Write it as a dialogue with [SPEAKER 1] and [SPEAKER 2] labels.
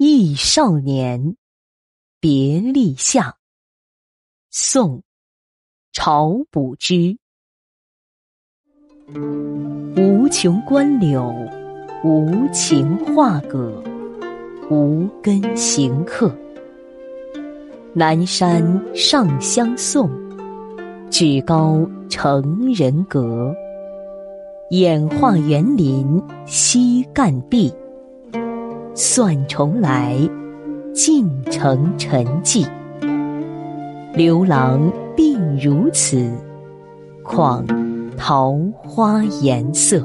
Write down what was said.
[SPEAKER 1] 忆少年，别立夏。宋，晁补之。无穷关柳，无情画阁，无根行客。南山上相送，举高成人阁。演化园林西干壁，算重来，尽成沉寂。刘郎并如此，况桃花颜色。